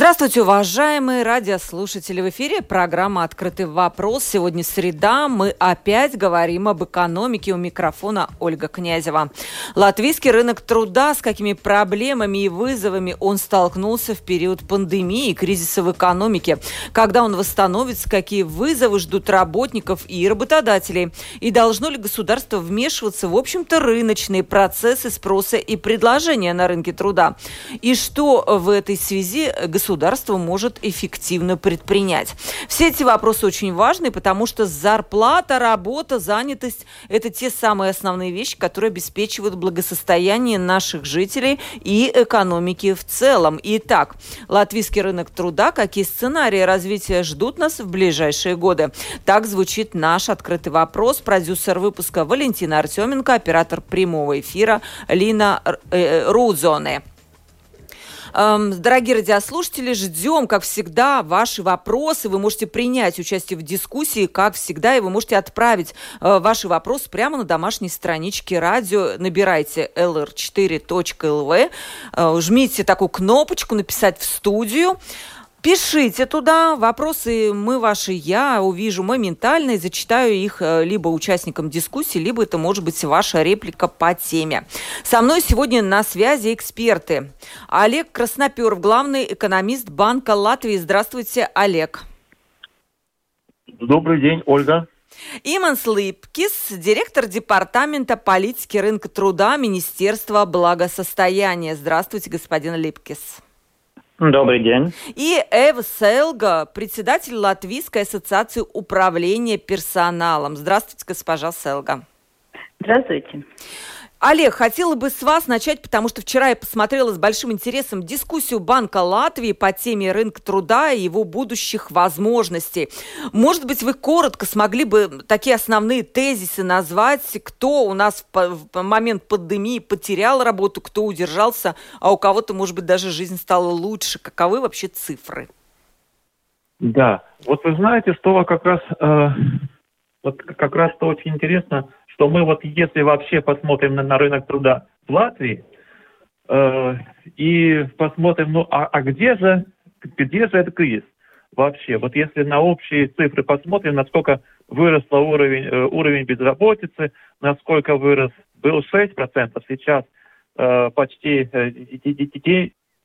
Здравствуйте, уважаемые радиослушатели. В эфире программа «Открытый вопрос». Сегодня среда. Мы опять говорим об экономике. У микрофона Ольга Князева. Латвийский рынок труда, с какими проблемами и вызовами он столкнулся в период пандемии и кризиса в экономике. Когда он восстановится, какие вызовы ждут работников и работодателей. И должно ли государство вмешиваться в, общем-то, рыночные процессы спроса и предложения на рынке труда. И что в этой связи государство государство может эффективно предпринять? Все эти вопросы очень важны, потому что зарплата, работа, занятость – это те самые основные вещи, которые обеспечивают благосостояние наших жителей и экономики в целом. Итак, латвийский рынок труда, какие сценарии развития ждут нас в ближайшие годы? Так звучит наш открытый вопрос. Продюсер выпуска Валентина Артеменко, оператор прямого эфира Лина э, Рудзоне. Эм, дорогие радиослушатели, ждем, как всегда, ваши вопросы. Вы можете принять участие в дискуссии, как всегда, и вы можете отправить э, ваши вопросы прямо на домашней страничке радио. Набирайте lr4.lv, э, жмите такую кнопочку «Написать в студию». Пишите туда вопросы, мы ваши, я увижу моментально и зачитаю их э, либо участникам дискуссии, либо это может быть ваша реплика по теме. Со мной сегодня на связи эксперты. Олег Красноперов, главный экономист Банка Латвии. Здравствуйте, Олег. Добрый день, Ольга. Иманс Липкис, директор департамента политики рынка труда Министерства благосостояния. Здравствуйте, господин Липкис. Добрый день. И Эва Селга, председатель Латвийской ассоциации управления персоналом. Здравствуйте, госпожа Селга. Здравствуйте. Олег, хотела бы с вас начать, потому что вчера я посмотрела с большим интересом дискуссию Банка Латвии по теме рынка труда и его будущих возможностей. Может быть, вы коротко смогли бы такие основные тезисы назвать, кто у нас в момент пандемии потерял работу, кто удержался, а у кого-то, может быть, даже жизнь стала лучше. Каковы вообще цифры? Да, вот вы знаете, что как раз, э, вот как раз то очень интересно – что мы вот если вообще посмотрим на, на рынок труда в Латвии э, и посмотрим, ну а, а где же где же этот кризис вообще? Вот если на общие цифры посмотрим, насколько вырос уровень, э, уровень безработицы, насколько вырос, был 6%, сейчас э, почти э,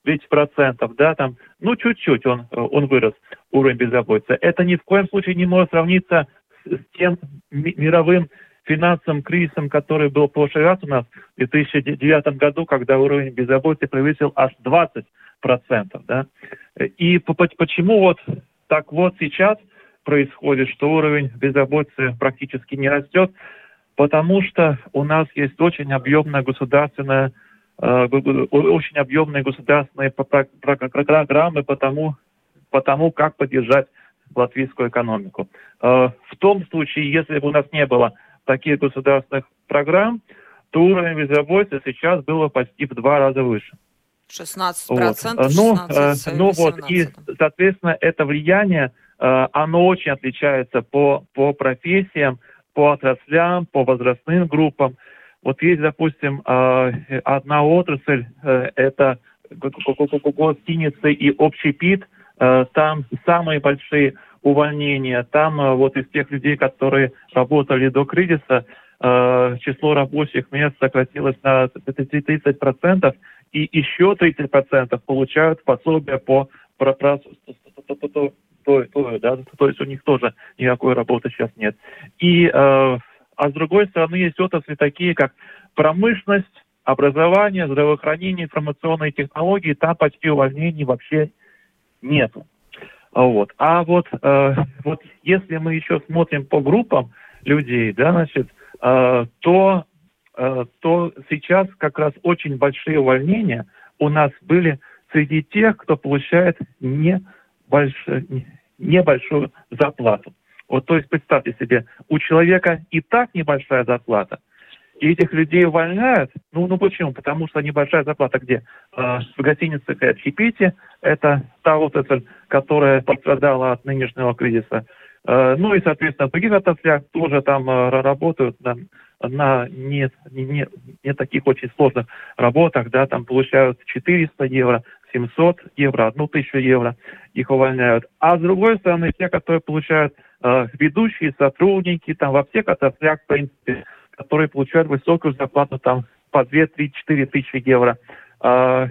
9%, да, там, ну, чуть-чуть он, он вырос, уровень безработицы. Это ни в коем случае не может сравниться с тем мировым финансовым кризисом, который был в прошлый раз у нас в 2009 году, когда уровень безработицы превысил аж 20%. Да? И почему вот так вот сейчас происходит, что уровень безработицы практически не растет? Потому что у нас есть очень объемная государственная э, очень объемные государственные программы по тому, по тому, как поддержать латвийскую экономику. Э, в том случае, если бы у нас не было таких государственных программ, то уровень безработицы сейчас было почти в два раза выше. 16 процентов, вот. Ну, 16, ну вот, и, соответственно, это влияние, э, оно очень отличается по, по профессиям, по отраслям, по возрастным группам. Вот есть, допустим, э, одна отрасль, э, это гостиницы и общий пит, там самые большие увольнения. Там э, вот из тех людей, которые работали до кризиса, э, число рабочих мест сократилось на 30%, и еще 30% получают пособие по да, то есть у них тоже никакой работы сейчас нет. И, э, а с другой стороны, есть отрасли такие, как промышленность, образование, здравоохранение, информационные технологии, там почти увольнений вообще нету. Вот. А вот, э, вот если мы еще смотрим по группам людей, да, значит, э, то, э, то сейчас как раз очень большие увольнения у нас были среди тех, кто получает не больш... небольшую зарплату. Вот то есть представьте себе, у человека и так небольшая зарплата, и этих людей увольняют. Ну, ну почему? Потому что небольшая зарплата где? Э, в гостинице Чипити, это та отрасль, которая пострадала от нынешнего кризиса. Э, ну и, соответственно, в других отраслях тоже там э, работают на, на не, не, не таких очень сложных работах, да, там получают 400 евро, 700 евро, 1000 евро, их увольняют. А с другой стороны, те, которые получают э, ведущие сотрудники, там во всех отраслях, в принципе, которые получают высокую зарплату, там по 2, 3, 4 тысячи евро, э,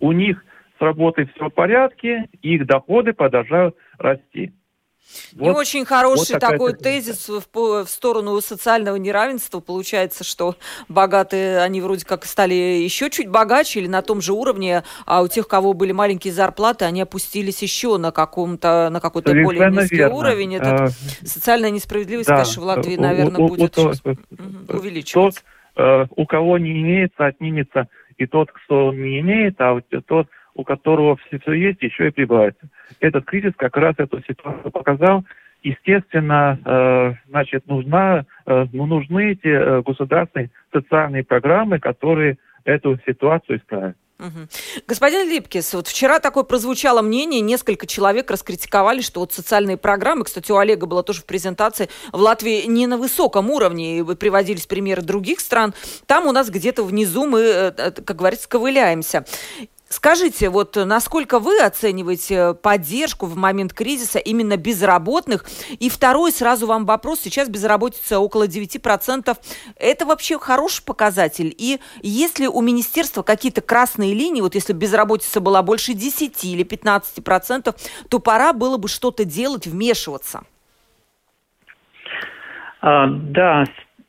у них с работой все в порядке, их доходы продолжают расти. Вот, Не очень хороший вот такой тезис в, в сторону социального неравенства. Получается, что богатые, они вроде как стали еще чуть богаче или на том же уровне, а у тех, у кого были маленькие зарплаты, они опустились еще на каком-то на какой-то более низкий верно. уровень. Этот, а, социальная несправедливость, да, конечно, в Латвии, наверное, у, будет у, у, увеличиваться. Тот, э, у кого не имеется, отнимется и тот, кто не имеет, а тот у которого все, все есть, еще и прибавится. Этот кризис как раз эту ситуацию показал. Естественно, э, значит, нужна, э, ну, нужны эти э, государственные социальные программы, которые эту ситуацию исправят. Угу. Господин Липкис, вот вчера такое прозвучало мнение, несколько человек раскритиковали, что вот социальные программы, кстати, у Олега было тоже в презентации, в Латвии не на высоком уровне, и приводились примеры других стран, там у нас где-то внизу мы, как говорится, ковыляемся. Скажите, вот насколько вы оцениваете поддержку в момент кризиса именно безработных? И второй сразу вам вопрос. Сейчас безработица около 9%. Это вообще хороший показатель? И есть ли у министерства какие-то красные линии? Вот если безработица была больше 10 или 15%, то пора было бы что-то делать, вмешиваться. А, да,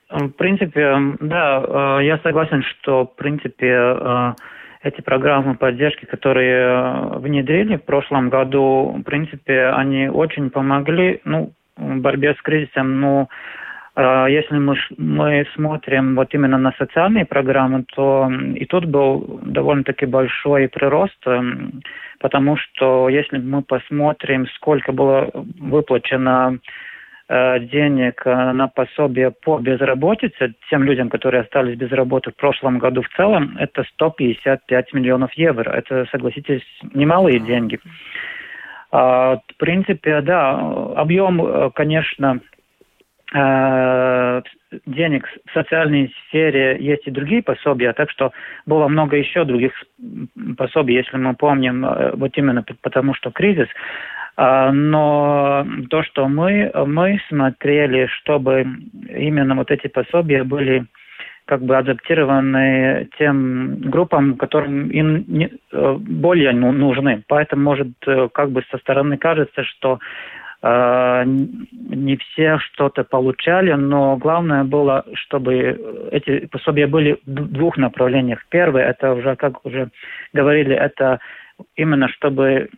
в принципе, да, а, я согласен, что, в принципе, эти программы поддержки, которые э, внедрили в прошлом году, в принципе, они очень помогли ну, в борьбе с кризисом. Но э, если мы, мы смотрим вот именно на социальные программы, то и тут был довольно-таки большой прирост, эм, потому что если мы посмотрим, сколько было выплачено денег э, на пособие по безработице тем людям, которые остались без работы в прошлом году в целом, это 155 миллионов евро. Это, согласитесь, немалые деньги. А, в принципе, да, объем, э, конечно, денег в социальной сфере есть и другие пособия, так что было много еще других пособий, если мы помним, вот именно потому что кризис. А, но то, что мы, мы смотрели, чтобы именно вот эти пособия были как бы адаптированы тем группам, которым им не, э, более ну, нужны. Поэтому, может, э, как бы со стороны кажется, что э, не все что-то получали, но главное было, чтобы эти пособия были в двух направлениях. Первое, это уже, как уже говорили, это именно чтобы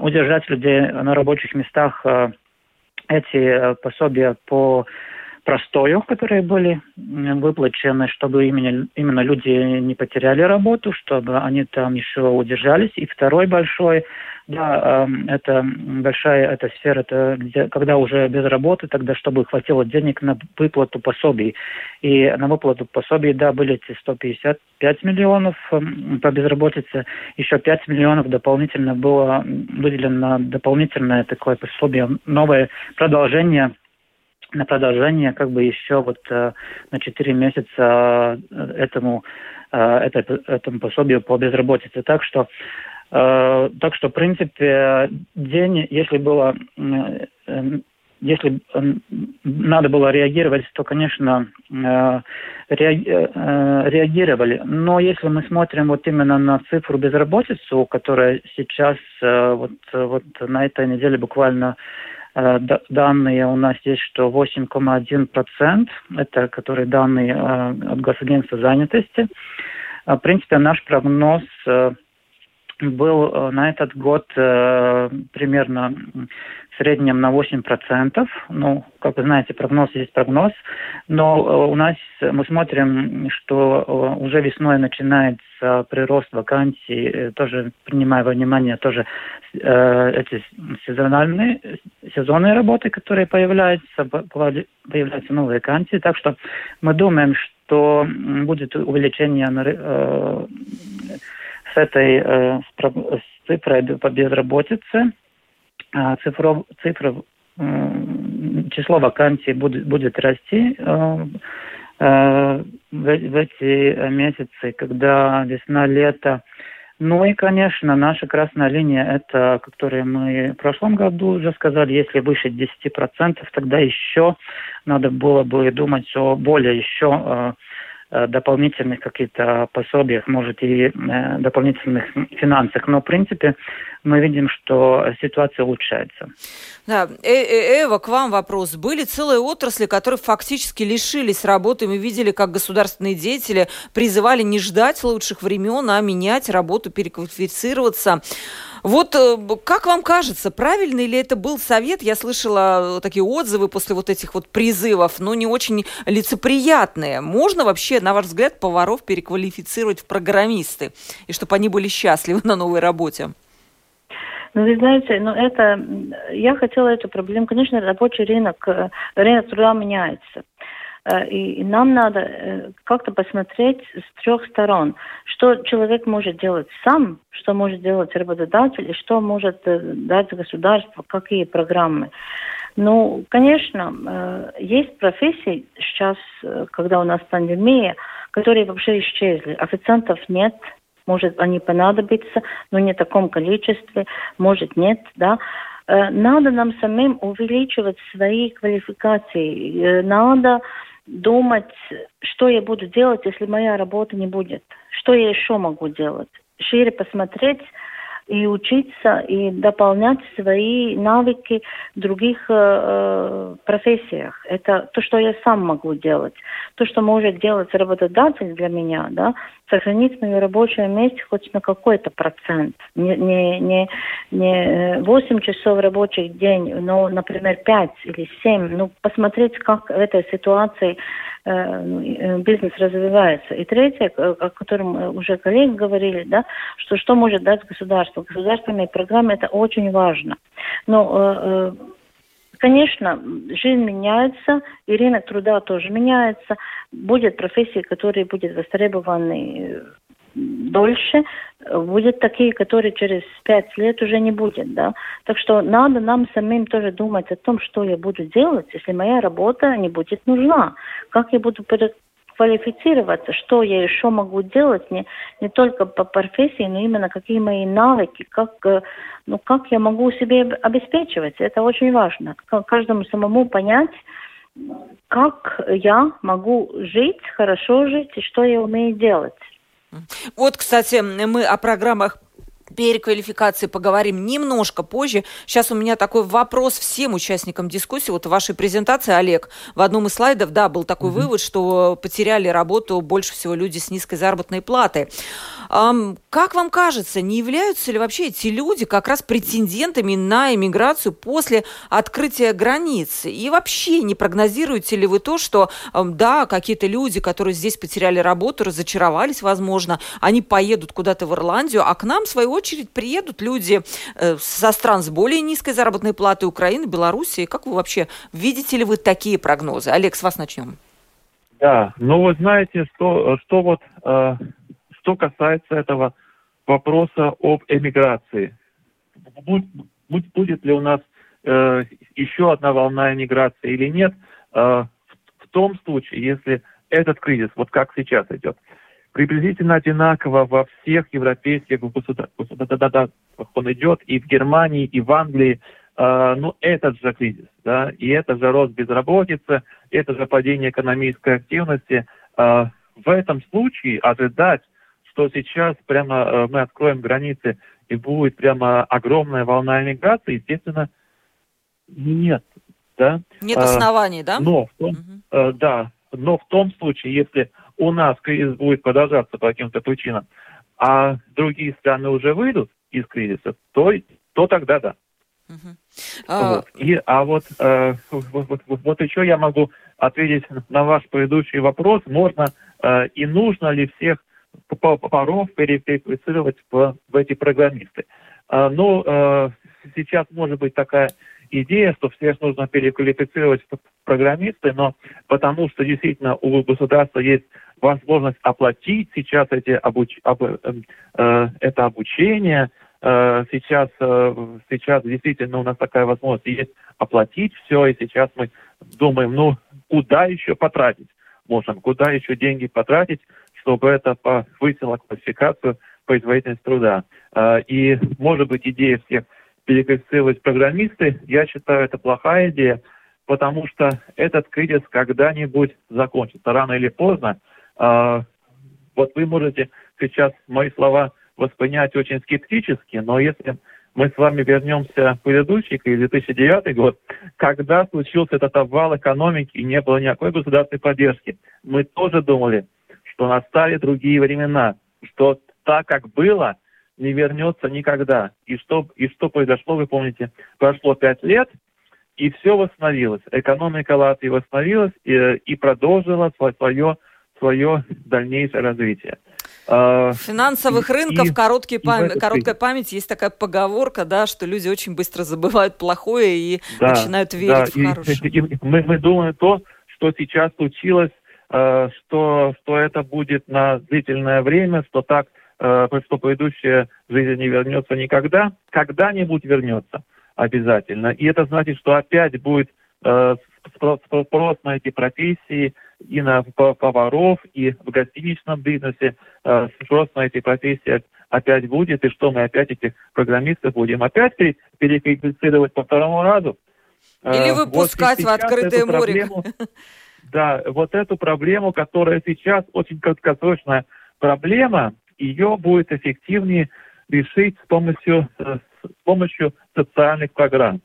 удержать людей на рабочих местах, э, эти э, пособия по простою, которые были выплачены, чтобы именно, именно люди не потеряли работу, чтобы они там еще удержались. И второй большой да, эм, это большая эта сфера, это где, когда уже без работы, тогда чтобы хватило денег на выплату пособий. И на выплату пособий, да, были эти 155 миллионов эм, по безработице, еще 5 миллионов дополнительно было выделено дополнительное такое пособие, новое продолжение на продолжение как бы еще вот э, на 4 месяца э, этому, э, это, этому пособию по безработице. Так что так что, в принципе, день, если было, если надо было реагировать, то, конечно, реагировали. Но если мы смотрим вот именно на цифру безработицу, которая сейчас вот, вот на этой неделе буквально данные у нас есть, что 8,1%, это которые данные от госагентства занятости. В принципе, наш прогноз был на этот год примерно в среднем на 8%. Ну, как вы знаете, прогноз есть прогноз. Но у нас мы смотрим, что уже весной начинается прирост вакансий, тоже принимая во внимание тоже эти сезональные, сезонные работы, которые появляются, появляются новые вакансии. Так что мы думаем, что будет увеличение э, с этой э, с цифрой по безработице. А цифров, цифра, э, число вакансий будет, будет расти э, э, в, в эти месяцы, когда весна-лето. Ну и, конечно, наша красная линия, это, которую мы в прошлом году уже сказали, если выше 10%, тогда еще надо было бы думать о более еще Э, дополнительных каких-то пособиях, может, и э, дополнительных финансах. Но, в принципе, мы видим, что ситуация улучшается. Да, э -э Эва, к вам вопрос. Были целые отрасли, которые фактически лишились работы. Мы видели, как государственные деятели призывали не ждать лучших времен, а менять работу, переквалифицироваться. Вот э, как вам кажется, правильный ли это был совет? Я слышала э, такие отзывы после вот этих вот призывов, но не очень лицеприятные. Можно вообще, на ваш взгляд, поваров переквалифицировать в программисты, и чтобы они были счастливы на новой работе? Ну, вы знаете, ну это, я хотела эту проблему, конечно, рабочий рынок, э, рынок труда меняется. Э, и нам надо э, как-то посмотреть с трех сторон, что человек может делать сам, что может делать работодатель, и что может дать государство, какие программы. Ну, конечно, есть профессии сейчас, когда у нас пандемия, которые вообще исчезли. Официантов нет, может, они понадобятся, но не в таком количестве, может, нет, да. Надо нам самим увеличивать свои квалификации. Надо думать, что я буду делать, если моя работа не будет. Что я еще могу делать? Шире посмотреть и учиться, и дополнять свои навыки в других э, э, профессиях. Это то, что я сам могу делать. То, что может делать работодатель для меня, да, сохранить мое рабочее место хоть на какой-то процент. Не, не, не, не 8 часов рабочих день, но, например, 5 или 7. Ну, посмотреть, как в этой ситуации Э, ну, э, бизнес развивается. И третье, о котором уже коллеги говорили, да, что что может дать государство. Государственные программы это очень важно. Но э, Конечно, жизнь меняется, и рынок труда тоже меняется. Будет профессии, которые будут востребованы дольше, будет такие, которые через пять лет уже не будет, да. Так что надо нам самим тоже думать о том, что я буду делать, если моя работа не будет нужна. Как я буду квалифицироваться, что я еще могу делать, не, не только по профессии, но именно какие мои навыки, как, э, ну, как я могу себе обеспечивать. Это очень важно. Каждому самому понять, как я могу жить, хорошо жить, и что я умею делать. Вот, кстати, мы о программах переквалификации поговорим немножко позже. Сейчас у меня такой вопрос всем участникам дискуссии. Вот в вашей презентации, Олег, в одном из слайдов, да, был такой mm-hmm. вывод, что потеряли работу больше всего люди с низкой заработной платой. Как вам кажется, не являются ли вообще эти люди как раз претендентами на иммиграцию после открытия границ? И вообще не прогнозируете ли вы то, что, да, какие-то люди, которые здесь потеряли работу, разочаровались, возможно, они поедут куда-то в Ирландию, а к нам, в свою очередь, приедут люди э, со стран с более низкой заработной платой Украины, Белоруссии. Как вы вообще, видите ли вы такие прогнозы? Олег, с вас начнем. Да, ну вы знаете, что, что вот э, что касается этого вопроса об эмиграции, будет, будет ли у нас э, еще одна волна эмиграции или нет, э, в, в том случае, если этот кризис, вот как сейчас идет, приблизительно одинаково во всех европейских государствах он идет, и в Германии, и в Англии, э, ну, этот же кризис, да, и это же рост безработицы, это же падение экономической активности. Э, в этом случае ожидать что сейчас прямо э, мы откроем границы и будет прямо огромная волна иммиграции, естественно, нет. Да? Нет оснований, а, да? Но в том, угу. да, но в том случае, если у нас кризис будет продолжаться по каким-то причинам, а другие страны уже выйдут из кризиса, то, то тогда да. Uh-huh. Uh... Вот. И, а вот, э, вот, вот, вот еще я могу ответить на ваш предыдущий вопрос. Можно э, и нужно ли всех паров переквалифицировать в, в эти программисты? Э, ну, э, сейчас может быть такая идея, что всех нужно переквалифицировать в программисты, но потому что действительно у государства есть возможность оплатить сейчас эти обуч... об... э, э, это обучение, э, сейчас, э, сейчас действительно у нас такая возможность есть оплатить все, и сейчас мы думаем, ну, куда еще потратить? Можем, куда еще деньги потратить, чтобы это повысило квалификацию производительность труда. Э, и, может быть, идея всех переквалифицировать программисты, я считаю, это плохая идея, потому что этот кризис когда-нибудь закончится, рано или поздно. А, вот вы можете сейчас мои слова воспринять очень скептически, но если мы с вами вернемся в предыдущий кризис, 2009 год, когда случился этот обвал экономики и не было никакой государственной поддержки, мы тоже думали, что настали другие времена, что так, как было, не вернется никогда. И что, и что произошло, вы помните, прошло пять лет, и все восстановилось. Экономика Латвии восстановилась и, и продолжила свое, свое дальнейшее развитие. А, финансовых и, рынков и, короткий пам... короткая память есть такая поговорка, да, что люди очень быстро забывают плохое и да, начинают верить да, в хорошее. И, и, мы, мы думаем то, что сейчас случилось, э, что, что это будет на длительное время, что так Э, что предыдущая жизнь не вернется никогда, когда-нибудь вернется обязательно. И это значит, что опять будет э, спрос на эти профессии и на поваров, и в гостиничном бизнесе э, спрос на эти профессии опять будет, и что мы опять этих программистов будем опять переквалифицировать по второму разу. Или выпускать вот в открытое море. Проблему, да, вот эту проблему, которая сейчас очень краткосрочная проблема, ее будет эффективнее решить с помощью, э, с помощью социальных программ.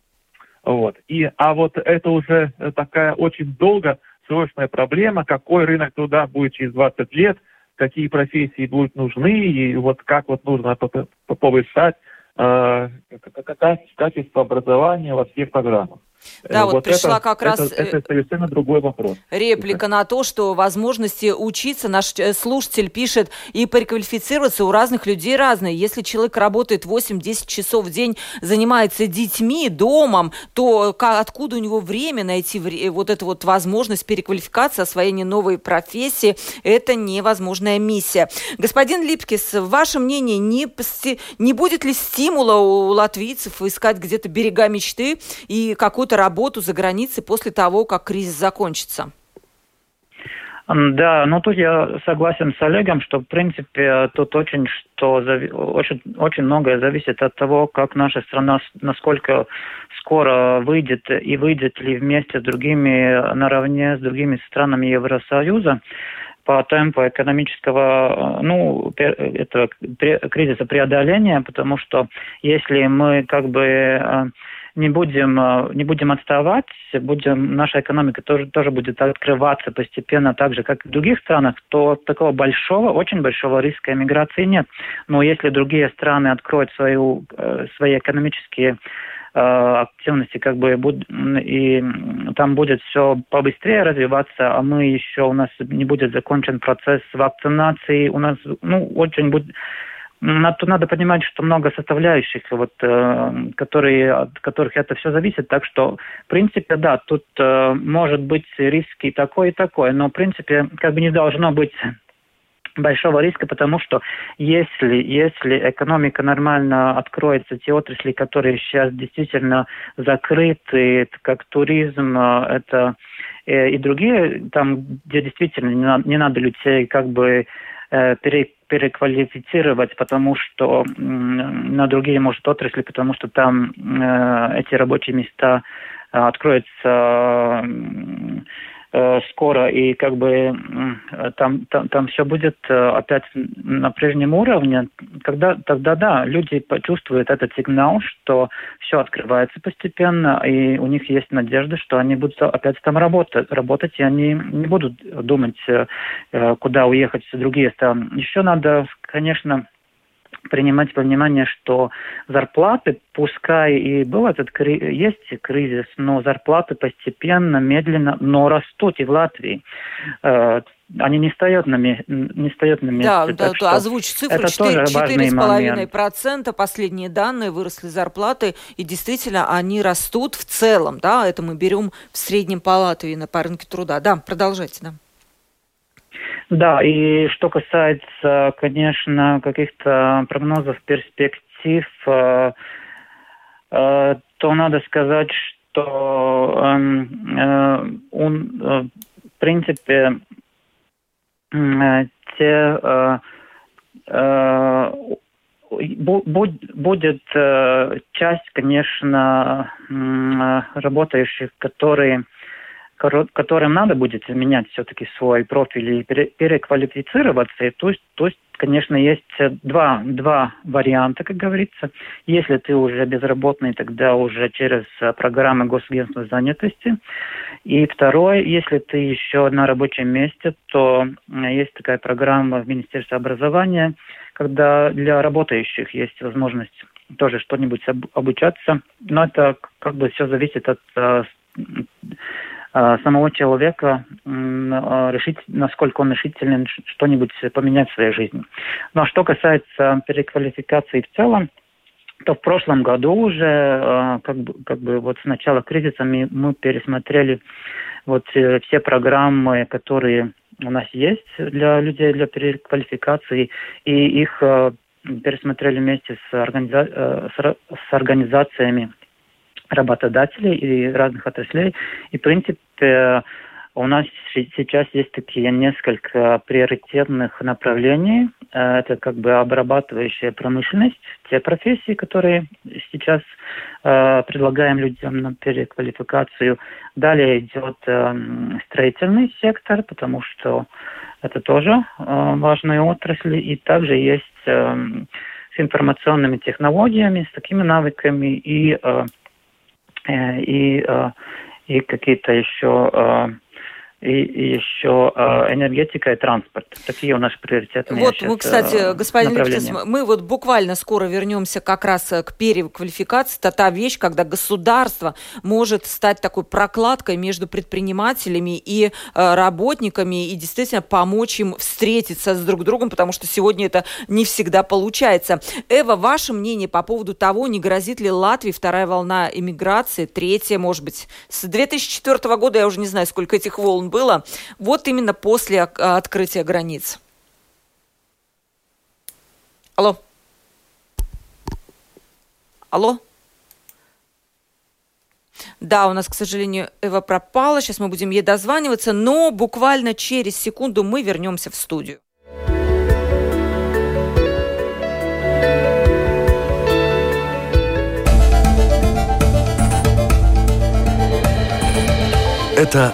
Вот. И, а вот это уже такая очень долгосрочная проблема, какой рынок труда будет через 20 лет, какие профессии будут нужны, и вот как вот нужно повышать э, качество образования во всех программах. Да, вот, вот пришла это, как раз это, это совершенно другой вопрос. Реплика на то, что возможности учиться, наш э, слушатель пишет, и переквалифицироваться у разных людей разные. Если человек работает 8-10 часов в день, занимается детьми, домом, то как, откуда у него время найти вот эту вот возможность переквалификации, освоения новой профессии? Это невозможная миссия. Господин Липкис, ваше мнение, не, не будет ли стимула у латвийцев искать где-то берега мечты и какой какую-то работу за границей после того, как кризис закончится? Да, ну тут я согласен с Олегом, что в принципе тут очень что очень очень многое зависит от того, как наша страна насколько скоро выйдет и выйдет ли вместе с другими наравне с другими странами Евросоюза по темпу экономического, ну, этого кризиса преодоления, потому что если мы как бы э, не будем, э, не будем отставать, будем, наша экономика тоже, тоже будет открываться постепенно так же, как и в других странах, то такого большого, очень большого риска эмиграции нет. Но если другие страны откроют свою, э, свои экономические э, активности как бы и там будет все побыстрее развиваться, а мы еще у нас не будет закончен процесс вакцинации, у нас ну очень будет Тут надо понимать, что много составляющих, вот, э, которые, от которых это все зависит. Так что, в принципе, да, тут э, может быть риски такой и такой, но, в принципе, как бы не должно быть большого риска, потому что если, если экономика нормально откроется, те отрасли, которые сейчас действительно закрыты, как туризм, э, это и другие, там, где действительно не надо, не надо людей как бы пере, переквалифицировать, потому что на другие, может, отрасли, потому что там э, эти рабочие места э, откроются Э, скоро, и как бы там, там, там все будет э, опять на прежнем уровне, когда, тогда да, люди почувствуют этот сигнал, что все открывается постепенно, и у них есть надежда, что они будут опять там работать, работать и они не будут думать, э, куда уехать в другие страны. Еще надо, конечно, принимать во внимание, что зарплаты, пускай и был этот есть кризис, но зарплаты постепенно, медленно, но растут и в Латвии. Э, они не стоят на, не стоят на месте. Да, да, да озвучь цифры. 4,5% последние данные, выросли зарплаты, и действительно они растут в целом, да, это мы берем в среднем по Латвии на по рынке труда. Да, продолжайте, да. Да, и что касается, конечно, каких-то прогнозов перспектив, э, э, то надо сказать, что эм, э, он, в принципе, те будет часть, конечно, работающих, которые которым надо будет менять все-таки свой профиль и переквалифицироваться. И то, есть, то есть, конечно, есть два, два варианта, как говорится. Если ты уже безработный, тогда уже через программы госагентства занятости. И второе, если ты еще на рабочем месте, то есть такая программа в Министерстве образования, когда для работающих есть возможность тоже что-нибудь обучаться. Но это как бы все зависит от Э, самого человека э, решить, насколько он решителен что-нибудь поменять в своей жизни. Ну а что касается переквалификации в целом, то в прошлом году уже, э, как бы, как бы вот с начала кризиса мы, мы пересмотрели вот все программы, которые у нас есть для людей для переквалификации, и их пересмотрели вместе с, организа... с организациями работодателей и разных отраслей. И, в принципе, у нас сейчас есть такие несколько приоритетных направлений. Э, это как бы обрабатывающая промышленность, те профессии, которые сейчас э, предлагаем людям на переквалификацию. Далее идет э, строительный сектор, потому что это тоже э, важная отрасль. И также есть э, с информационными технологиями, с такими навыками и Э, и, э, и какие-то еще и, еще э, энергетика и транспорт. Такие у нас приоритеты. Вот мы, кстати, э, господин Лифтис, мы вот буквально скоро вернемся как раз э, к переквалификации. Это та вещь, когда государство может стать такой прокладкой между предпринимателями и э, работниками и действительно помочь им встретиться с друг другом, потому что сегодня это не всегда получается. Эва, ваше мнение по поводу того, не грозит ли Латвии вторая волна иммиграции, третья, может быть, с 2004 года, я уже не знаю, сколько этих волн было вот именно после открытия границ. Алло. Алло. Да, у нас, к сожалению, Эва пропала. Сейчас мы будем ей дозваниваться, но буквально через секунду мы вернемся в студию. Это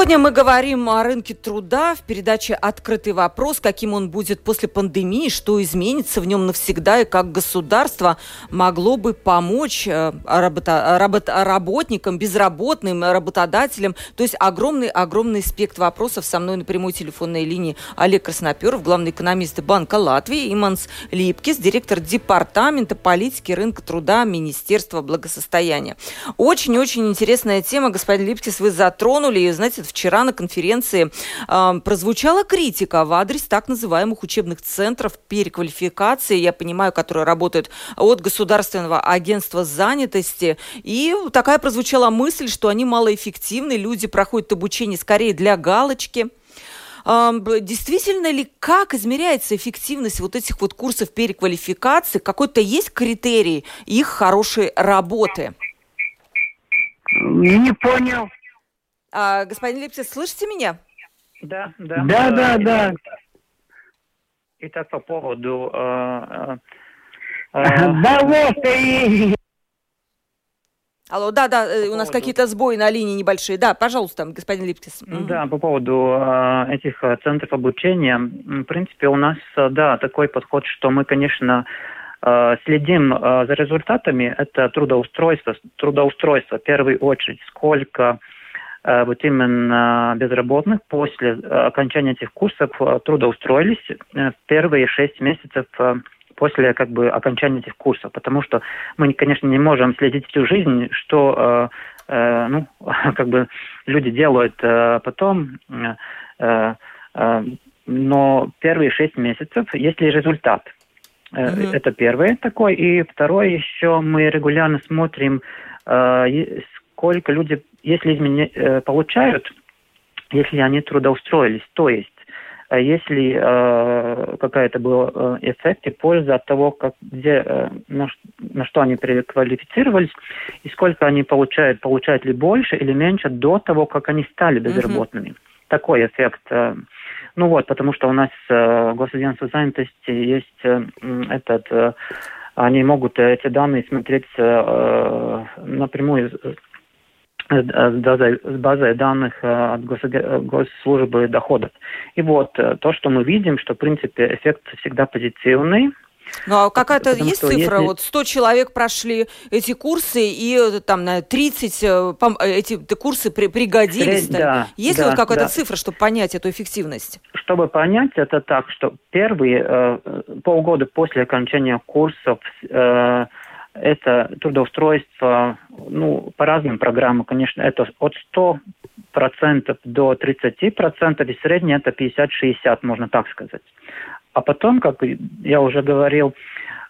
Сегодня мы говорим о рынке труда в передаче «Открытый вопрос», каким он будет после пандемии, что изменится в нем навсегда и как государство могло бы помочь э, работа, работ, работникам, безработным, работодателям. То есть огромный-огромный спектр вопросов. Со мной на прямой телефонной линии Олег Красноперов, главный экономист Банка Латвии, Иманс Липкис, директор департамента политики рынка труда Министерства благосостояния. Очень-очень интересная тема, господин Липкис, вы затронули. И, знаете, вчера на конференции э, прозвучала критика в адрес так называемых учебных центров переквалификации, я понимаю, которые работают от Государственного агентства занятости. И такая прозвучала мысль, что они малоэффективны, люди проходят обучение скорее для галочки. Действительно ли, как измеряется эффективность вот этих вот курсов переквалификации? Какой-то есть критерий их хорошей работы? Не понял. А, господин Липсис, слышите меня? Да, да. Да, да, да. Итак, по поводу... Э, э, да вот и... Алло, да, да, э, по у нас какие-то сбои на линии небольшие. Да, пожалуйста, господин Липкис. Да, по поводу э, этих центров обучения. В принципе, у нас, да, такой подход, что мы, конечно, следим за результатами, это трудоустройство, трудоустройство в первую очередь, сколько вот именно безработных после окончания этих курсов трудоустроились в первые шесть месяцев после как бы окончания этих курсов, потому что мы, конечно, не можем следить всю жизнь, что э, э, ну, как бы люди делают э, потом, э, э, но первые шесть месяцев, есть ли результат, Mm-hmm. Это первое такое. И второе еще мы регулярно смотрим, э, сколько люди, если изменя... э, получают, если они трудоустроились. То есть а если э, какая-то была э, эффект и польза от того, как, где, э, на, на что они переквалифицировались, и сколько они получают, получают ли больше или меньше до того, как они стали безработными. Mm-hmm. Такой эффект. Э, ну вот, потому что у нас э, госагентство занятости есть э, этот... Э, они могут эти данные смотреть э, напрямую с базой, с базой данных э, от госслужбы доходов. И вот э, то, что мы видим, что в принципе эффект всегда позитивный, ну, а какая-то есть цифра? Если... Вот 100 человек прошли эти курсы, и э, там на 30 эти курсы при, пригодились. Сред... Да, есть да, ли вот какая-то да. цифра, чтобы понять эту эффективность? Чтобы понять, это так, что первые э, полгода после окончания курсов э, это трудоустройство, ну, по разным программам, конечно, это от 100% до 30%, и среднее это 50-60, можно так сказать. А потом, как я уже говорил,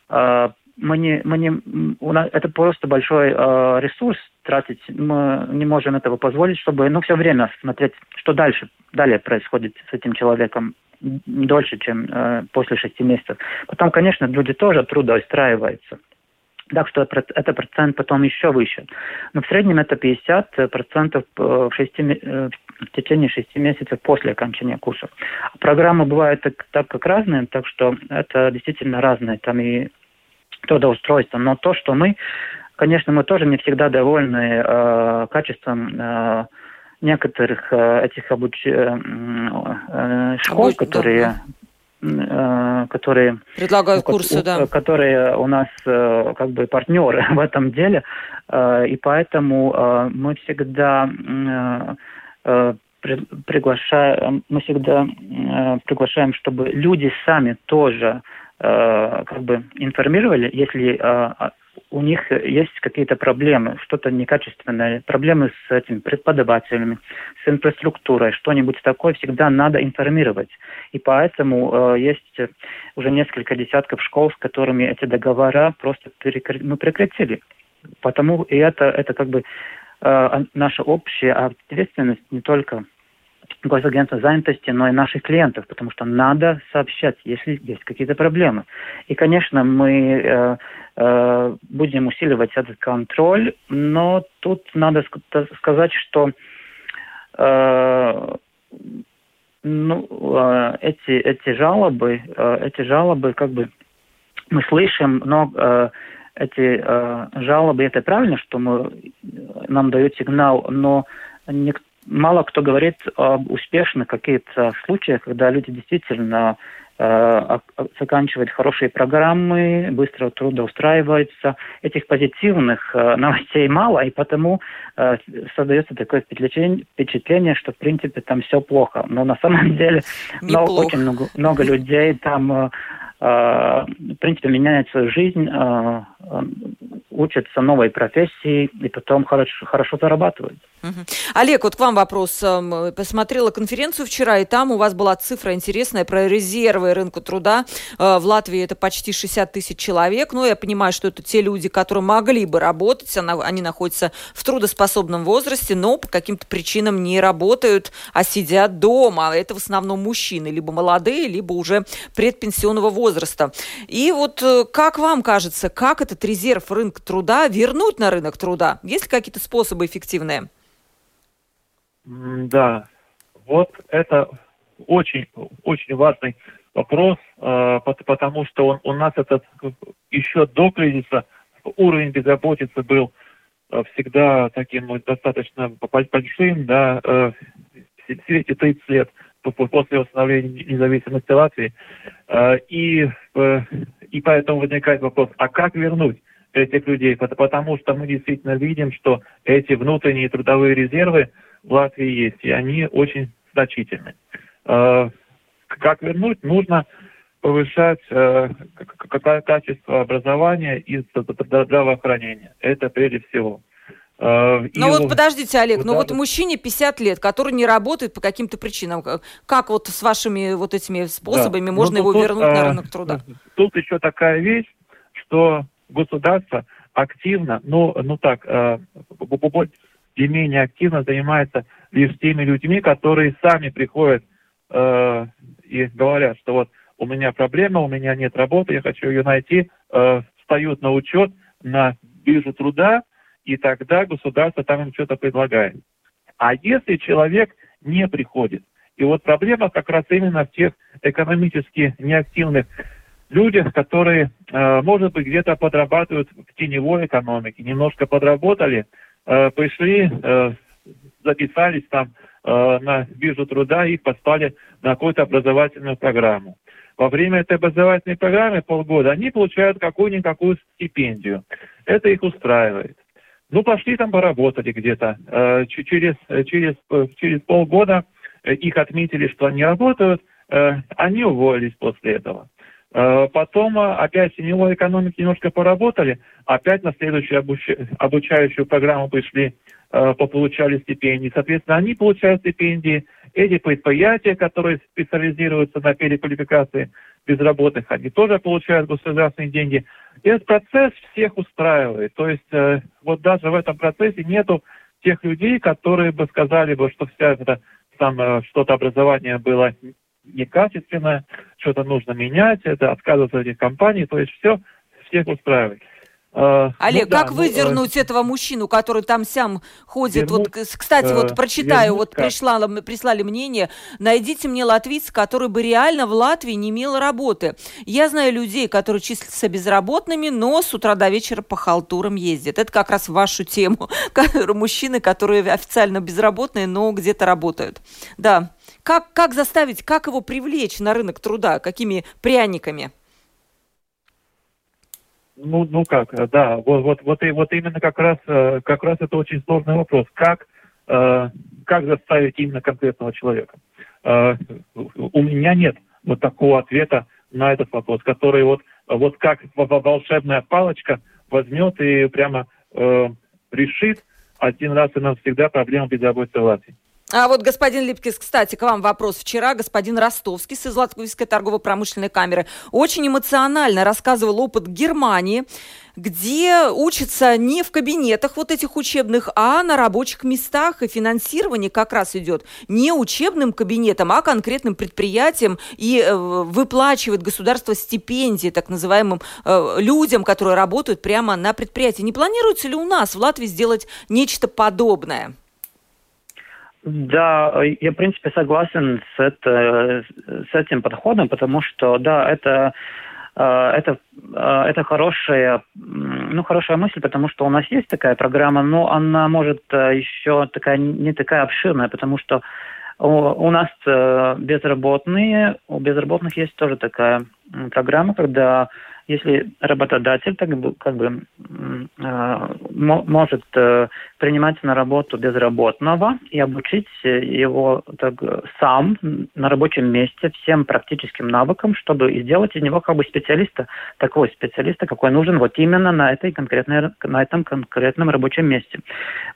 э, мы не, мы не, у нас, это просто большой э, ресурс тратить, мы не можем этого позволить, чтобы ну, все время смотреть, что дальше, далее происходит с этим человеком дольше, чем э, после шести месяцев. Потом, конечно, люди тоже трудоустраиваются. Так что это процент потом еще выше. Но в среднем это 50 процентов э, в, шести, э, в течение шести месяцев после окончания курсов. Программы бывают так, так как разные, так что это действительно разные. Там и трудоустройство. Но то, что мы, конечно, мы тоже не всегда довольны э, качеством э, некоторых э, этих обуч... э, э, школ, Обуч... которые да которые предлагают курсы, да, которые у нас э, как бы партнеры в этом деле, э, и поэтому мы всегда приглашаем, мы всегда приглашаем, чтобы люди сами тоже как бы информировали, если у них есть какие-то проблемы, что-то некачественное, проблемы с этими преподавателями, с инфраструктурой, что-нибудь такое всегда надо информировать. И поэтому э, есть уже несколько десятков школ, с которыми эти договора просто перекр... ну, прекратили. Потому и это, это как бы э, наша общая ответственность не только госагентства занятости, но и наших клиентов, потому что надо сообщать, если есть какие-то проблемы. И, конечно, мы э, э, будем усиливать этот контроль, но тут надо сказать, что э, ну, э, эти, эти жалобы, э, эти жалобы, как бы, мы слышим, но э, эти э, жалобы, это правильно, что мы, нам дают сигнал, но никто мало кто говорит об успешных каких-то случаях, когда люди действительно э, заканчивают хорошие программы, быстро трудоустраиваются. Этих позитивных э, новостей мало, и потому э, создается такое впечатление, впечатление, что в принципе там все плохо. Но на самом деле много, очень много, много людей там Э, в принципе, меняет свою жизнь, э, э, учатся новой профессии и потом хорошо, хорошо зарабатывают. Угу. Олег, вот к вам вопрос. Посмотрела конференцию вчера, и там у вас была цифра интересная про резервы рынка труда. В Латвии это почти 60 тысяч человек. Ну, я понимаю, что это те люди, которые могли бы работать, они находятся в трудоспособном возрасте, но по каким-то причинам не работают, а сидят дома. Это в основном мужчины, либо молодые, либо уже предпенсионного возраста возраста. И вот э, как вам кажется, как этот резерв рынка труда вернуть на рынок труда? Есть ли какие-то способы эффективные? Да, вот это очень, очень важный вопрос, э, потому что он, у нас этот еще до кризиса уровень безработицы был э, всегда таким достаточно большим, да, все эти 30 лет после восстановления независимости Латвии. Э, и, э, и поэтому возникает вопрос, а как вернуть этих людей? Потому что мы действительно видим, что эти внутренние трудовые резервы в Латвии есть, и они очень значительны. Э, как вернуть? Нужно повышать качество образования и здравоохранения. Это прежде всего. Э, ну вот подождите, Олег, ну вот мужчине 50 лет, который не работает по каким-то причинам, как вот с вашими вот этими способами да. можно ну, его тут, вернуть а, на рынок труда? Тут еще такая вещь, что государство активно, ну, ну так, а, и менее активно занимается лишь теми людьми, которые сами приходят э, и говорят, что вот у меня проблема, у меня нет работы, я хочу ее найти, э, встают на учет на биржу труда, и тогда государство там им что-то предлагает. А если человек не приходит, и вот проблема как раз именно в тех экономически неактивных людях, которые, э, может быть, где-то подрабатывают в теневой экономике, немножко подработали, э, пришли, э, записались там на биржу труда и попали на какую-то образовательную программу. Во время этой образовательной программы полгода они получают какую-никакую стипендию. Это их устраивает. Ну, пошли там поработали где-то. Э, через, через, через полгода э, их отметили, что они работают, э, они уволились после этого. Потом опять теневой экономике немножко поработали, опять на следующую обуч... обучающую программу пришли, получали стипендии. Соответственно, они получают стипендии. Эти предприятия, которые специализируются на переквалификации безработных, они тоже получают государственные деньги. И этот процесс всех устраивает. То есть э, вот даже в этом процессе нету тех людей, которые бы сказали бы, что вся это там э, что-то образование было некачественное, что-то нужно менять, это отказываться от этих компаний, то есть все всех устраивает. Uh, Олег, ну, как да, выдернуть ну, этого мужчину, который там сям ходит? Вернуть, вот, кстати, вот прочитаю, вот пришла, прислали мнение, найдите мне латвийца, который бы реально в Латвии не имел работы. Я знаю людей, которые числятся безработными, но с утра до вечера по халтурам ездят. Это как раз в вашу тему. Мужчины, которые официально безработные, но где-то работают. Да. Как, как заставить, как его привлечь на рынок труда? Какими пряниками? Ну, ну как, э, да, вот, вот, вот, и, вот именно как раз, э, как раз это очень сложный вопрос. Как, э, как заставить именно конкретного человека? У меня нет вот такого ответа на этот вопрос, который вот, вот как волшебная палочка возьмет и прямо решит один раз и навсегда проблему безработицы в Латвии. А вот, господин Липкис, кстати, к вам вопрос. Вчера господин Ростовский с Латвийской торгово-промышленной камеры очень эмоционально рассказывал опыт Германии, где учатся не в кабинетах вот этих учебных, а на рабочих местах. И финансирование как раз идет не учебным кабинетом, а конкретным предприятием. И э, выплачивает государство стипендии так называемым э, людям, которые работают прямо на предприятии. Не планируется ли у нас в Латвии сделать нечто подобное? Да, я, в принципе, согласен с, это, с этим подходом, потому что, да, это, э, это, э, это хорошая, ну, хорошая мысль, потому что у нас есть такая программа, но она может э, еще такая, не такая обширная, потому что у нас безработные, у безработных есть тоже такая программа, когда если работодатель так как бы э, может э, принимать на работу безработного и обучить его так, сам на рабочем месте всем практическим навыкам, чтобы сделать из него как бы специалиста, такого специалиста, какой нужен вот именно на, этой конкретной, на этом конкретном рабочем месте.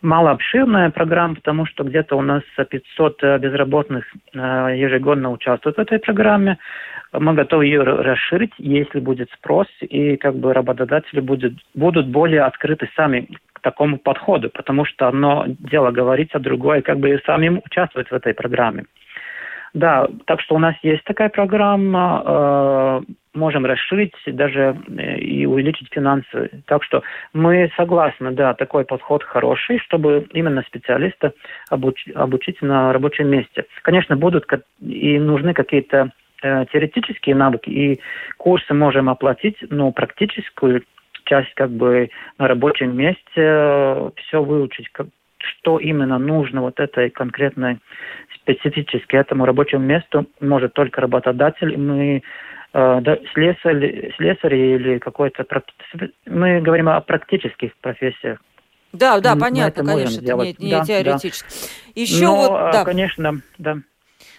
Малообширная программа, потому что где-то у нас 500 безработных э, ежегодно участвуют в этой программе. Мы готовы ее расширить, если будет спрос, и как бы работодатели будут, будут более открыты сами к такому подходу, потому что одно дело говорить, а другое как бы самим участвовать в этой программе. Да, так что у нас есть такая программа, э, можем расширить даже э, и увеличить финансы. Так что мы согласны, да, такой подход хороший, чтобы именно специалиста обуч, обучить на рабочем месте. Конечно, будут и нужны какие-то теоретические навыки и курсы можем оплатить, но практическую часть как бы на рабочем месте э, все выучить, как, что именно нужно вот этой конкретной специфически этому рабочему месту может только работодатель. Мы э, да, слесарь, слесарь или какой-то... Мы говорим о практических профессиях. Да, да, понятно, конечно, это не, не да, теоретически. Да. Еще Но, вот, да. конечно, да.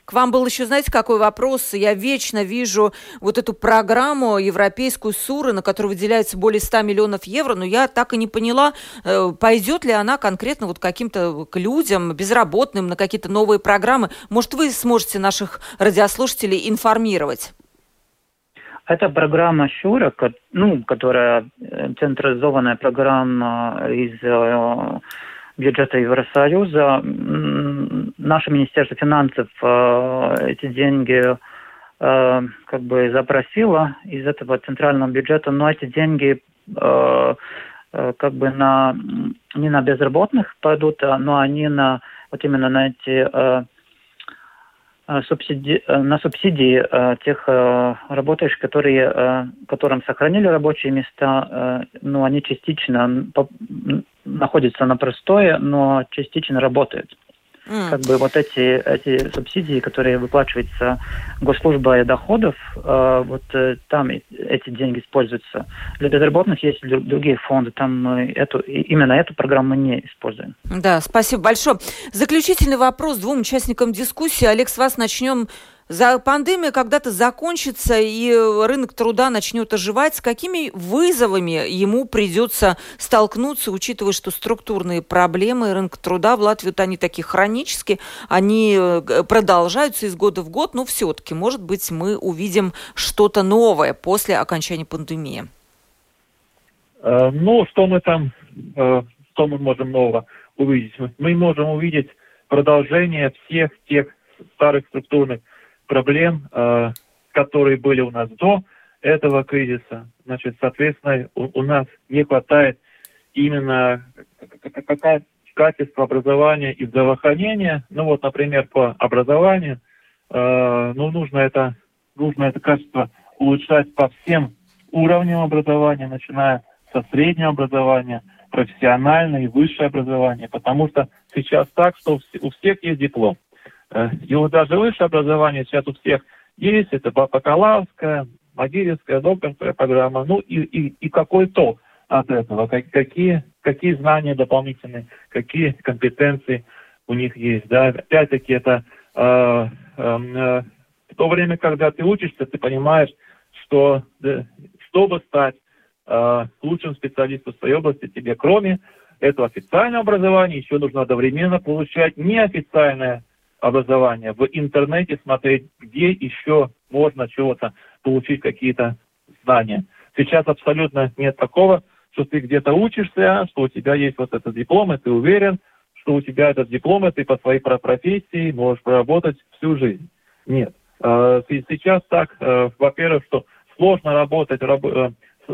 К вам был еще, знаете, какой вопрос? Я вечно вижу вот эту программу европейскую СУРы, на которую выделяется более 100 миллионов евро, но я так и не поняла, э, пойдет ли она конкретно вот каким-то к людям, безработным, на какие-то новые программы. Может, вы сможете наших радиослушателей информировать? Это программа Шура, ну, которая э, централизованная программа из э, бюджета Евросоюза. Наше Министерство финансов э, эти деньги э, как бы запросило из этого центрального бюджета, но эти деньги э, как бы на не на безработных пойдут, а, но они на вот именно на эти субсиди, на субсидии тех работающих, которые, которым сохранили рабочие места, ну, они частично находится на простое, но частично работает. Mm. Как бы вот эти, эти субсидии, которые выплачиваются госслужбой доходов, э, вот э, там эти деньги используются. Для безработных есть другие фонды, там мы эту, именно эту программу мы не используем. Да, спасибо большое. Заключительный вопрос двум участникам дискуссии. Олег, с вас начнем за пандемия когда-то закончится и рынок труда начнет оживать. С какими вызовами ему придется столкнуться, учитывая, что структурные проблемы рынка труда в Латвии, вот они такие хронические, они э, продолжаются из года в год, но все-таки, может быть, мы увидим что-то новое после окончания пандемии. Э, ну, что мы там, э, что мы можем нового увидеть? Мы можем увидеть продолжение всех тех старых структурных проблем, э, которые были у нас до этого кризиса. Значит, соответственно, у, у нас не хватает именно какая качество образования и здравоохранения. Ну вот, например, по образованию, э, ну нужно это, нужно это качество улучшать по всем уровням образования, начиная со среднего образования, профессиональное и высшее образование, потому что сейчас так, что у всех есть диплом. Э, и вот даже высшее образование сейчас у всех есть, это бакалаврская, магистерская, докторская программа, ну и, и, и какой толк от этого, какие, какие знания дополнительные, какие компетенции у них есть. Да? Опять-таки это э, эм, э, в то время, когда ты учишься, ты понимаешь, что да, чтобы стать э, лучшим специалистом в своей области, тебе кроме этого официального образования еще нужно одновременно получать неофициальное образования, в интернете смотреть, где еще можно чего-то получить, какие-то знания. Сейчас абсолютно нет такого, что ты где-то учишься, что у тебя есть вот этот диплом, и ты уверен, что у тебя этот диплом, и ты по своей профессии можешь проработать всю жизнь. Нет. Э, сейчас так, э, во-первых, что сложно работать, э,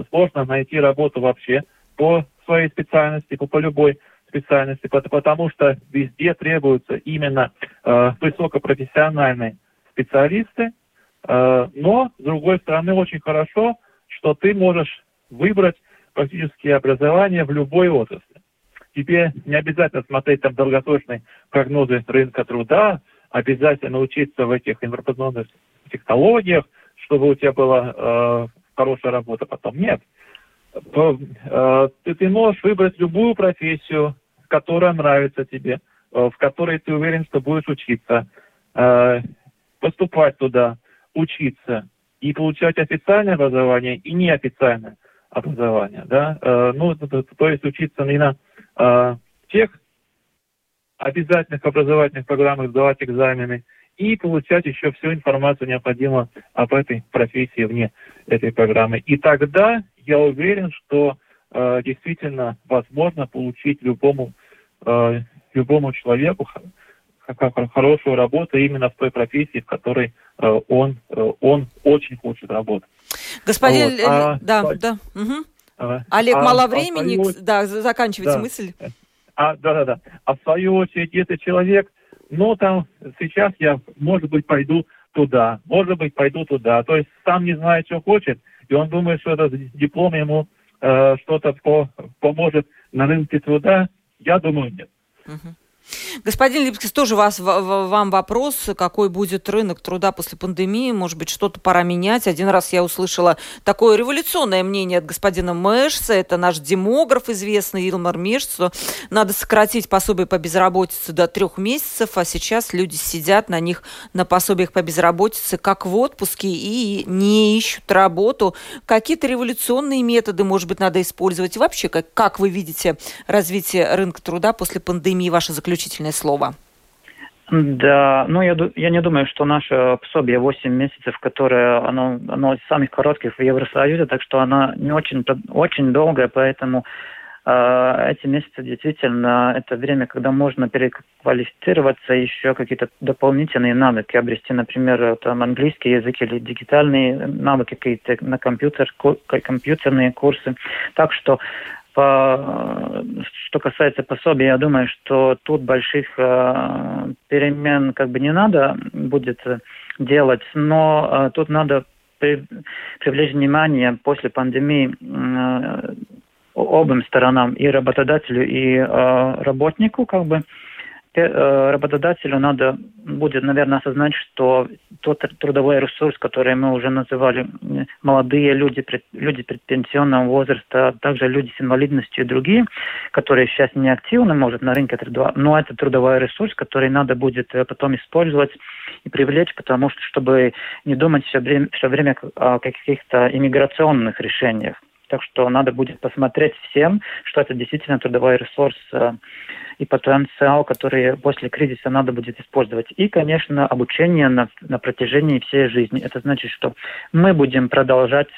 сложно найти работу вообще по своей специальности, по, по любой специальности, потому что везде требуются именно э, высокопрофессиональные специалисты, э, но, с другой стороны, очень хорошо, что ты можешь выбрать практически образование в любой отрасли. Тебе не обязательно смотреть там долгосрочные прогнозы рынка труда, обязательно учиться в этих информационных технологиях, чтобы у тебя была э, хорошая работа потом. Нет. Э, ты можешь выбрать любую профессию, которая нравится тебе, э, в которой ты уверен, что будешь учиться, э, поступать туда, учиться и получать официальное образование и неофициальное образование, да, э, ну, то есть учиться не на тех обязательных образовательных программах, сдавать экзамены и получать еще всю информацию необходимую об этой профессии вне этой программы. И тогда я уверен, что действительно возможно получить любому э, любому человеку хорошую работу именно в той профессии, в которой э, он, э, он очень хочет работать. Господин, вот. а, да, а, да. Угу. А, Олег, а, мало времени, свою... да, заканчивайте да. мысль. А, да, да, да. А в свою очередь, если человек, ну, там, сейчас я, может быть, пойду туда, может быть, пойду туда, то есть сам не знает, что хочет, и он думает, что этот диплом ему э, что-то по, поможет на рынке труда, я думаю, нет. Господин Липскис, тоже вас, вам вопрос, какой будет рынок труда после пандемии? Может быть, что-то пора менять? Один раз я услышала такое революционное мнение от господина Мэшса, это наш демограф известный, Илмар Меш, что надо сократить пособие по безработице до трех месяцев, а сейчас люди сидят на них, на пособиях по безработице, как в отпуске, и не ищут работу. Какие-то революционные методы, может быть, надо использовать? Вообще, как, как вы видите развитие рынка труда после пандемии, ваше заключение? Заключительное слово. Да, ну я, я не думаю, что наше пособие 8 месяцев, которое оно, оно из самых коротких в Евросоюзе, так что оно не очень, очень долгое, поэтому э, эти месяцы действительно это время, когда можно переквалифицироваться, еще какие-то дополнительные навыки обрести, например, там английский язык или дигитальные навыки какие-то на компьютер, компьютерные курсы. Так что по, что касается пособия, я думаю, что тут больших э, перемен как бы не надо будет делать, но э, тут надо при, привлечь внимание после пандемии э, обоим сторонам, и работодателю, и э, работнику, как бы, Э, работодателю надо будет, наверное, осознать, что тот трудовой ресурс, который мы уже называли молодые люди, люди предпенсионного возраста, а также люди с инвалидностью и другие, которые сейчас не активны, может, на рынке труда, но это трудовой ресурс, который надо будет э, потом использовать и привлечь, потому что, чтобы не думать все время, все время о каких-то иммиграционных решениях. Так что надо будет посмотреть всем, что это действительно трудовой ресурс э, и потенциал, который после кризиса надо будет использовать. И, конечно, обучение на, на протяжении всей жизни. Это значит, что мы будем продолжать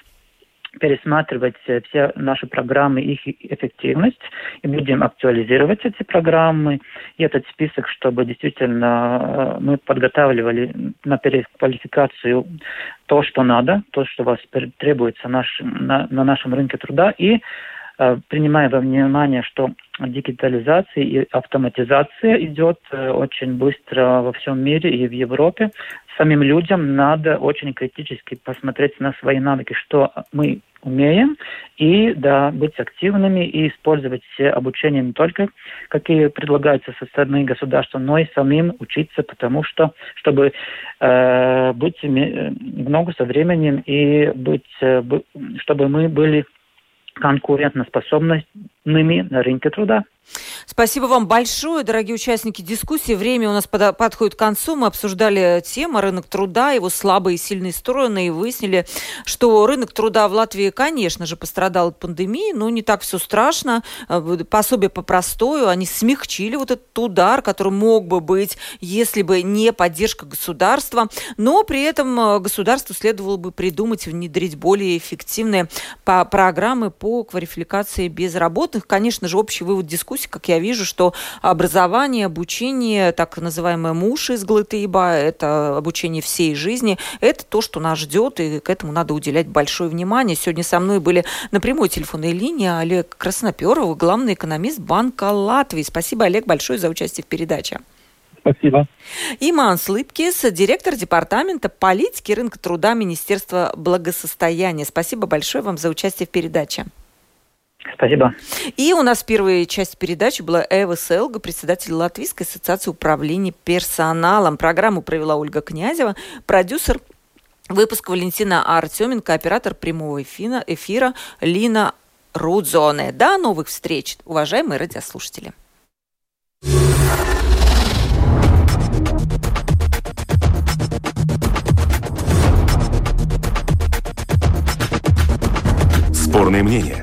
пересматривать э, все наши программы, их эффективность, и будем актуализировать эти программы. И этот список, чтобы действительно э, мы подготавливали на переквалификацию то, что надо, то, что вас требуется наш, на, на нашем рынке труда, и принимая во внимание, что дигитализация и автоматизация идет очень быстро во всем мире и в Европе, самим людям надо очень критически посмотреть на свои навыки, что мы умеем, и да, быть активными и использовать все обучения не только, какие предлагаются со стороны государства, но и самим учиться, потому что, чтобы э, быть много со временем и быть, э, чтобы мы были конкурентоспособность конкурентоспособными на рынке труда. Спасибо вам большое, дорогие участники дискуссии. Время у нас под, подходит к концу. Мы обсуждали тему рынок труда, его слабые и сильные стороны, и выяснили, что рынок труда в Латвии, конечно же, пострадал от пандемии, но не так все страшно. Э, пособие по простою, они смягчили вот этот удар, который мог бы быть, если бы не поддержка государства. Но при этом э, государству следовало бы придумать, внедрить более эффективные программы по квалификации безработных. Конечно же, общий вывод дискуссии, как я вижу, что образование, обучение, так называемое муж из Глытыба, это обучение всей жизни, это то, что нас ждет, и к этому надо уделять большое внимание. Сегодня со мной были на прямой телефонной линии Олег Красноперов, главный экономист Банка Латвии. Спасибо, Олег, большое за участие в передаче. Спасибо. Иман Слыпкис, директор департамента политики рынка труда Министерства благосостояния. Спасибо большое вам за участие в передаче. Спасибо. И у нас первая часть передачи была Эва Селга, председатель Латвийской ассоциации управления персоналом. Программу провела Ольга Князева, продюсер выпуска Валентина Артеменко, оператор прямого эфира, эфира Лина Рудзоне. До новых встреч, уважаемые радиослушатели. Спорные мнения –